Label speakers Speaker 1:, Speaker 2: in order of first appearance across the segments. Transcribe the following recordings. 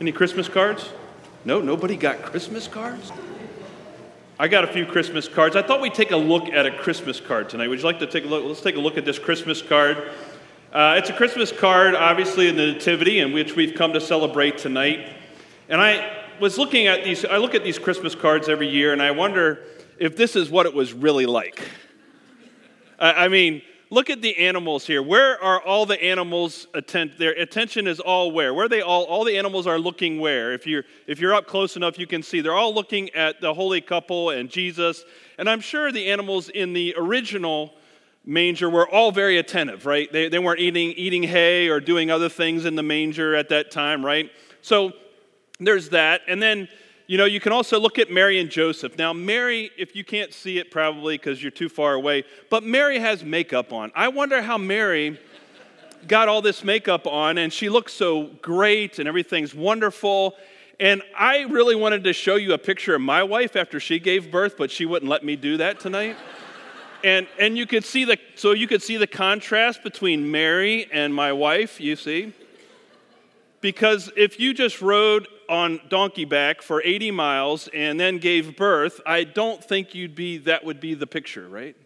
Speaker 1: Any Christmas cards? No, nobody got Christmas cards? I got a few Christmas cards. I thought we'd take a look at a Christmas card tonight. Would you like to take a look? Let's take a look at this Christmas card. Uh, it's a Christmas card, obviously, in the Nativity, in which we've come to celebrate tonight. And I was looking at these, I look at these Christmas cards every year, and I wonder if this is what it was really like. I, I mean, look at the animals here. Where are all the animals atten- their attention is all where? Where they all all the animals are looking where? If you're if you're up close enough you can see they're all looking at the holy couple and Jesus. And I'm sure the animals in the original manger were all very attentive, right? They, they weren't eating eating hay or doing other things in the manger at that time, right? So there's that. And then you know, you can also look at Mary and Joseph. Now, Mary, if you can't see it probably because you're too far away, but Mary has makeup on. I wonder how Mary got all this makeup on and she looks so great and everything's wonderful. And I really wanted to show you a picture of my wife after she gave birth, but she wouldn't let me do that tonight. and and you could see the so you could see the contrast between Mary and my wife, you see. Because if you just rode on donkey back for 80 miles and then gave birth, I don't think you'd be that would be the picture, right?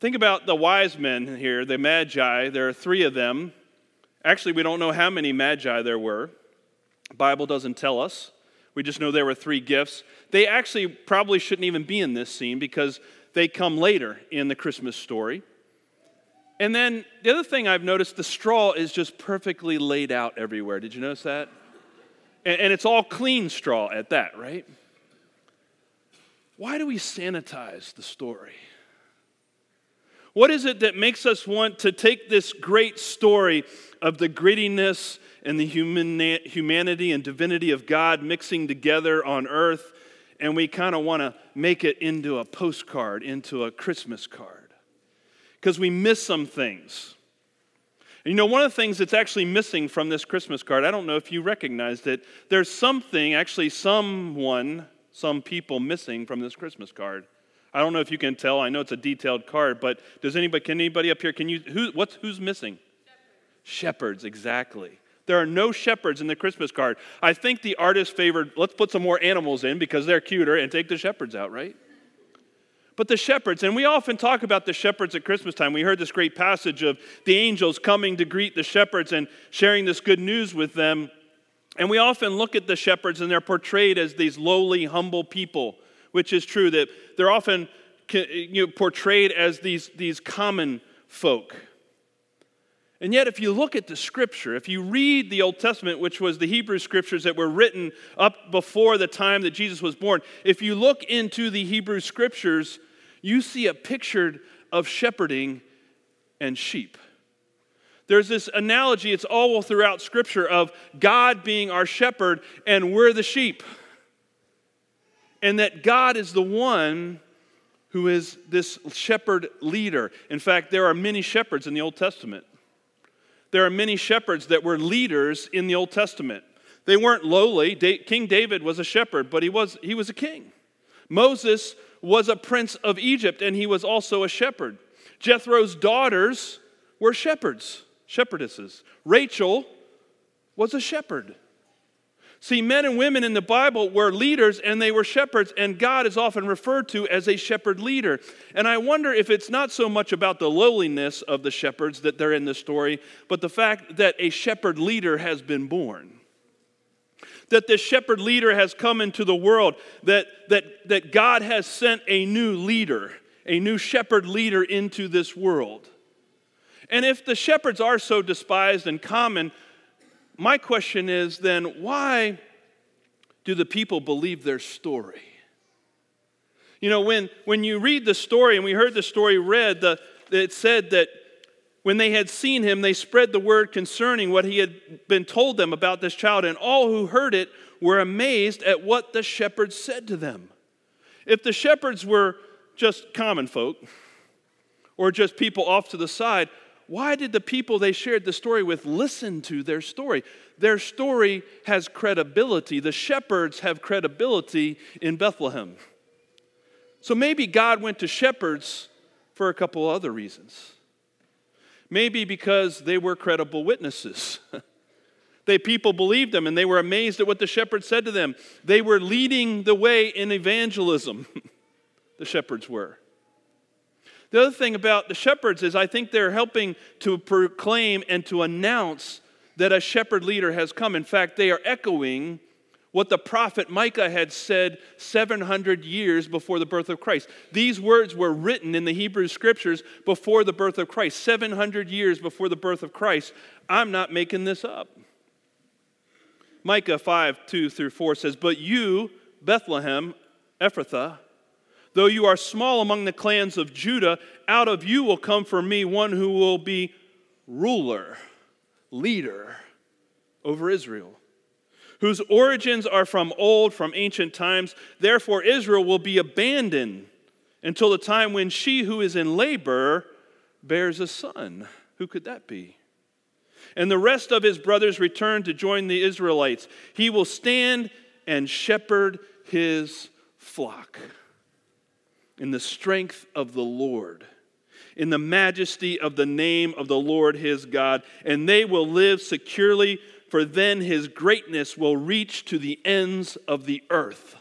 Speaker 1: Think about the wise men here, the magi. There are three of them. Actually, we don't know how many magi there were. Bible doesn't tell us. We just know there were three gifts. They actually probably shouldn't even be in this scene because they come later in the Christmas story. And then the other thing I've noticed the straw is just perfectly laid out everywhere. Did you notice that? And, and it's all clean straw at that, right? Why do we sanitize the story? What is it that makes us want to take this great story of the grittiness and the human, humanity and divinity of God mixing together on earth, and we kind of want to make it into a postcard, into a Christmas card? Because we miss some things. And you know, one of the things that's actually missing from this Christmas card, I don't know if you recognized it, there's something, actually, someone, some people missing from this Christmas card. I don't know if you can tell. I know it's a detailed card, but does anybody, can anybody up here, can you, who, what's, who's missing? Shepherds. shepherds, exactly. There are no shepherds in the Christmas card. I think the artist favored, let's put some more animals in because they're cuter and take the shepherds out, right? But the shepherds, and we often talk about the shepherds at Christmas time. We heard this great passage of the angels coming to greet the shepherds and sharing this good news with them. And we often look at the shepherds and they're portrayed as these lowly, humble people, which is true, that they're often you know, portrayed as these, these common folk. And yet, if you look at the scripture, if you read the Old Testament, which was the Hebrew scriptures that were written up before the time that Jesus was born, if you look into the Hebrew scriptures, you see a picture of shepherding and sheep. There's this analogy, it's all throughout Scripture, of God being our shepherd and we're the sheep. And that God is the one who is this shepherd leader. In fact, there are many shepherds in the Old Testament. There are many shepherds that were leaders in the Old Testament. They weren't lowly. King David was a shepherd, but he was, he was a king. Moses was a prince of Egypt, and he was also a shepherd. Jethro's daughters were shepherds, shepherdesses. Rachel was a shepherd. See, men and women in the Bible were leaders and they were shepherds, and God is often referred to as a shepherd leader. And I wonder if it's not so much about the lowliness of the shepherds that they're in the story, but the fact that a shepherd leader has been born that this shepherd leader has come into the world, that, that, that God has sent a new leader, a new shepherd leader into this world. And if the shepherds are so despised and common, my question is then why do the people believe their story? You know, when, when you read the story, and we heard the story read, the, it said that when they had seen him, they spread the word concerning what he had been told them about this child, and all who heard it were amazed at what the shepherds said to them. If the shepherds were just common folk or just people off to the side, why did the people they shared the story with listen to their story? Their story has credibility. The shepherds have credibility in Bethlehem. So maybe God went to shepherds for a couple other reasons. Maybe because they were credible witnesses. They people believed them and they were amazed at what the shepherds said to them. They were leading the way in evangelism. the shepherds were. The other thing about the shepherds is I think they're helping to proclaim and to announce that a shepherd leader has come. In fact, they are echoing what the prophet Micah had said 700 years before the birth of Christ. These words were written in the Hebrew scriptures before the birth of Christ, 700 years before the birth of Christ. I'm not making this up. Micah 5 2 through 4 says, But you, Bethlehem, Ephrathah, though you are small among the clans of Judah, out of you will come for me one who will be ruler, leader over Israel whose origins are from old, from ancient times. Therefore, Israel will be abandoned until the time when she who is in labor bears a son. Who could that be? And the rest of his brothers return to join the Israelites. He will stand and shepherd his flock in the strength of the Lord, in the majesty of the name of the Lord his God, and they will live securely for then his greatness will reach to the ends of the earth.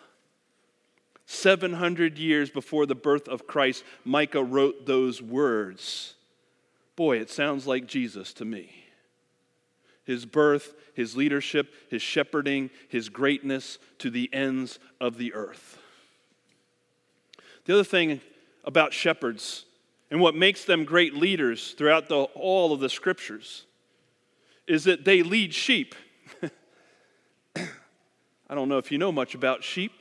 Speaker 1: 700 years before the birth of Christ, Micah wrote those words. Boy, it sounds like Jesus to me. His birth, his leadership, his shepherding, his greatness to the ends of the earth. The other thing about shepherds and what makes them great leaders throughout the, all of the scriptures is that they lead sheep. I don't know if you know much about sheep,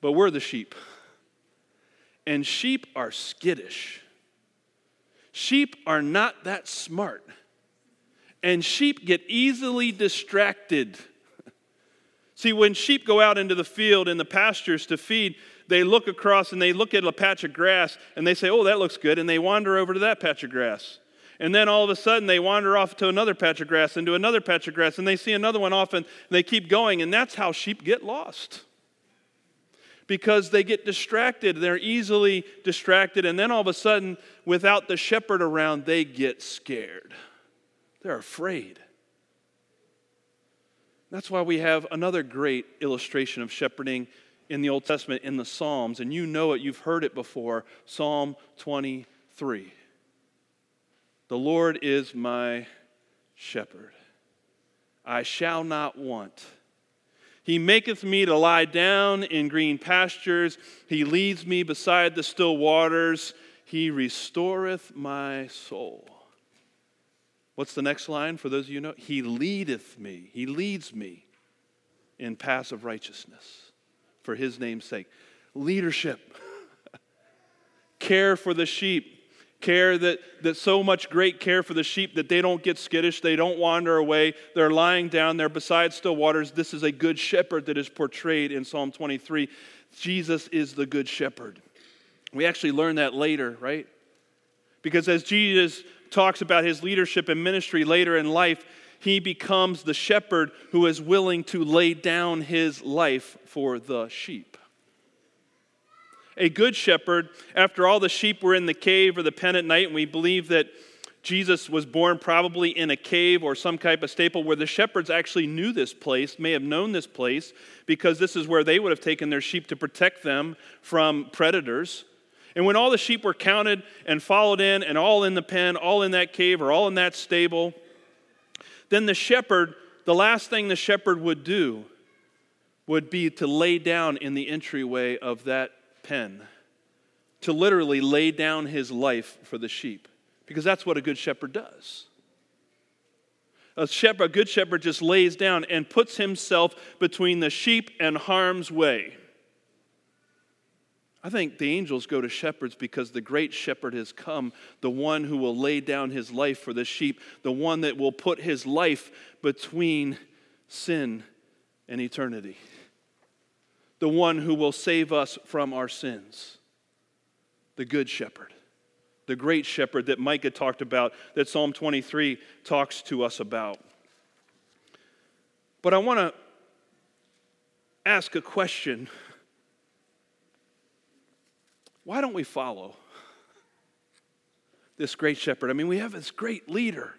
Speaker 1: but we're the sheep. And sheep are skittish. Sheep are not that smart. And sheep get easily distracted. See, when sheep go out into the field in the pastures to feed, they look across and they look at a patch of grass and they say, Oh, that looks good. And they wander over to that patch of grass. And then all of a sudden they wander off to another patch of grass and another patch of grass and they see another one off and they keep going. And that's how sheep get lost. Because they get distracted. They're easily distracted. And then all of a sudden, without the shepherd around, they get scared. They're afraid. That's why we have another great illustration of shepherding in the Old Testament in the Psalms. And you know it, you've heard it before Psalm 23. The Lord is my shepherd. I shall not want. He maketh me to lie down in green pastures. He leads me beside the still waters. He restoreth my soul. What's the next line for those of you know? He leadeth me. He leads me in paths of righteousness for his name's sake. Leadership, care for the sheep care that, that so much great care for the sheep that they don't get skittish, they don't wander away, they're lying down there beside still waters. This is a good shepherd that is portrayed in Psalm 23. Jesus is the good shepherd. We actually learn that later, right? Because as Jesus talks about his leadership and ministry later in life, he becomes the shepherd who is willing to lay down his life for the sheep. A good shepherd, after all the sheep were in the cave or the pen at night, and we believe that Jesus was born probably in a cave or some type of staple where the shepherds actually knew this place, may have known this place, because this is where they would have taken their sheep to protect them from predators. And when all the sheep were counted and followed in, and all in the pen, all in that cave, or all in that stable, then the shepherd, the last thing the shepherd would do would be to lay down in the entryway of that to literally lay down his life for the sheep because that's what a good shepherd does. A, shepherd, a good shepherd just lays down and puts himself between the sheep and harm's way. I think the angels go to shepherds because the great shepherd has come, the one who will lay down his life for the sheep, the one that will put his life between sin and eternity the one who will save us from our sins, the Good Shepherd, the great shepherd that Micah talked about, that Psalm 23 talks to us about. But I want to ask a question why don't we follow this great shepherd? I mean, we have this great leader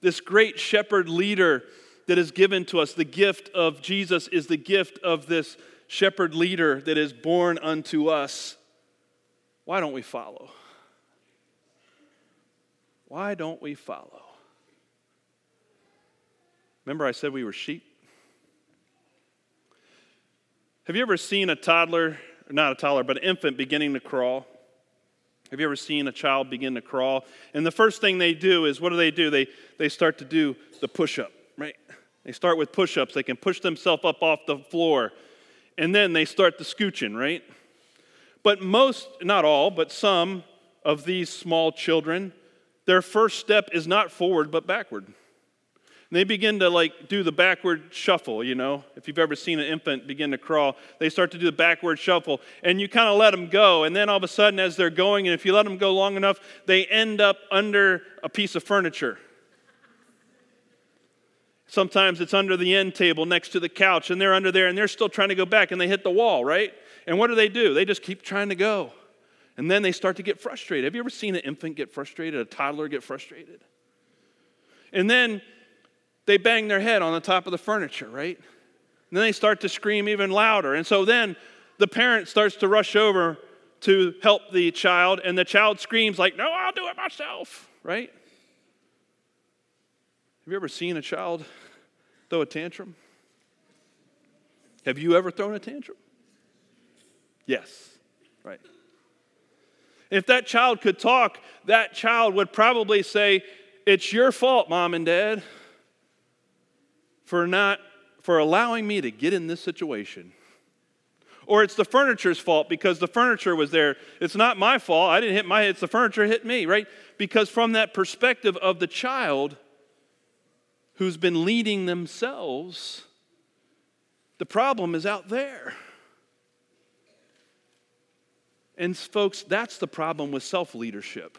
Speaker 1: This great shepherd leader that is given to us, the gift of Jesus is the gift of this shepherd leader that is born unto us. Why don't we follow? Why don't we follow? Remember, I said we were sheep? Have you ever seen a toddler, not a toddler, but an infant beginning to crawl? Have you ever seen a child begin to crawl? And the first thing they do is what do they do? They, they start to do the push up, right? They start with push ups. They can push themselves up off the floor. And then they start the scooching, right? But most, not all, but some of these small children, their first step is not forward but backward. And they begin to like do the backward shuffle, you know. If you've ever seen an infant begin to crawl, they start to do the backward shuffle and you kind of let them go. And then all of a sudden, as they're going, and if you let them go long enough, they end up under a piece of furniture. Sometimes it's under the end table next to the couch, and they're under there and they're still trying to go back and they hit the wall, right? And what do they do? They just keep trying to go. And then they start to get frustrated. Have you ever seen an infant get frustrated, a toddler get frustrated? And then they bang their head on the top of the furniture, right? And then they start to scream even louder. And so then the parent starts to rush over to help the child, and the child screams, like, No, I'll do it myself, right? Have you ever seen a child throw a tantrum? Have you ever thrown a tantrum? Yes, right. If that child could talk, that child would probably say, It's your fault, mom and dad for not for allowing me to get in this situation. Or it's the furniture's fault because the furniture was there. It's not my fault. I didn't hit my head. It's the furniture hit me, right? Because from that perspective of the child who's been leading themselves, the problem is out there. And folks, that's the problem with self leadership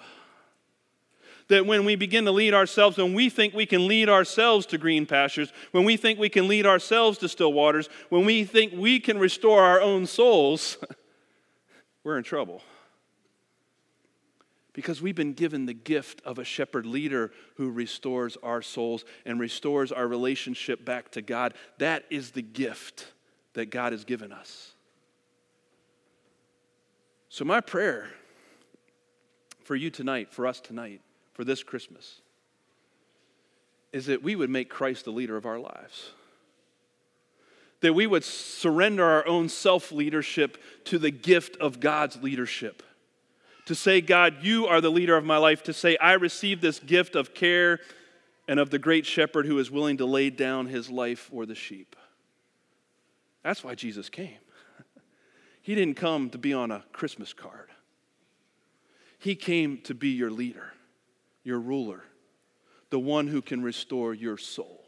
Speaker 1: that when we begin to lead ourselves, when we think we can lead ourselves to green pastures, when we think we can lead ourselves to still waters, when we think we can restore our own souls, we're in trouble. Because we've been given the gift of a shepherd leader who restores our souls and restores our relationship back to God. That is the gift that God has given us. So, my prayer for you tonight, for us tonight, for this Christmas is that we would make Christ the leader of our lives. That we would surrender our own self leadership to the gift of God's leadership. To say, God, you are the leader of my life. To say, I receive this gift of care and of the great shepherd who is willing to lay down his life for the sheep. That's why Jesus came. He didn't come to be on a Christmas card, He came to be your leader your ruler, the one who can restore your soul.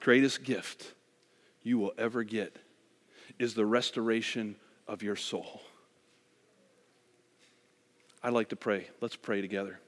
Speaker 1: Greatest gift you will ever get is the restoration of your soul. I'd like to pray. Let's pray together.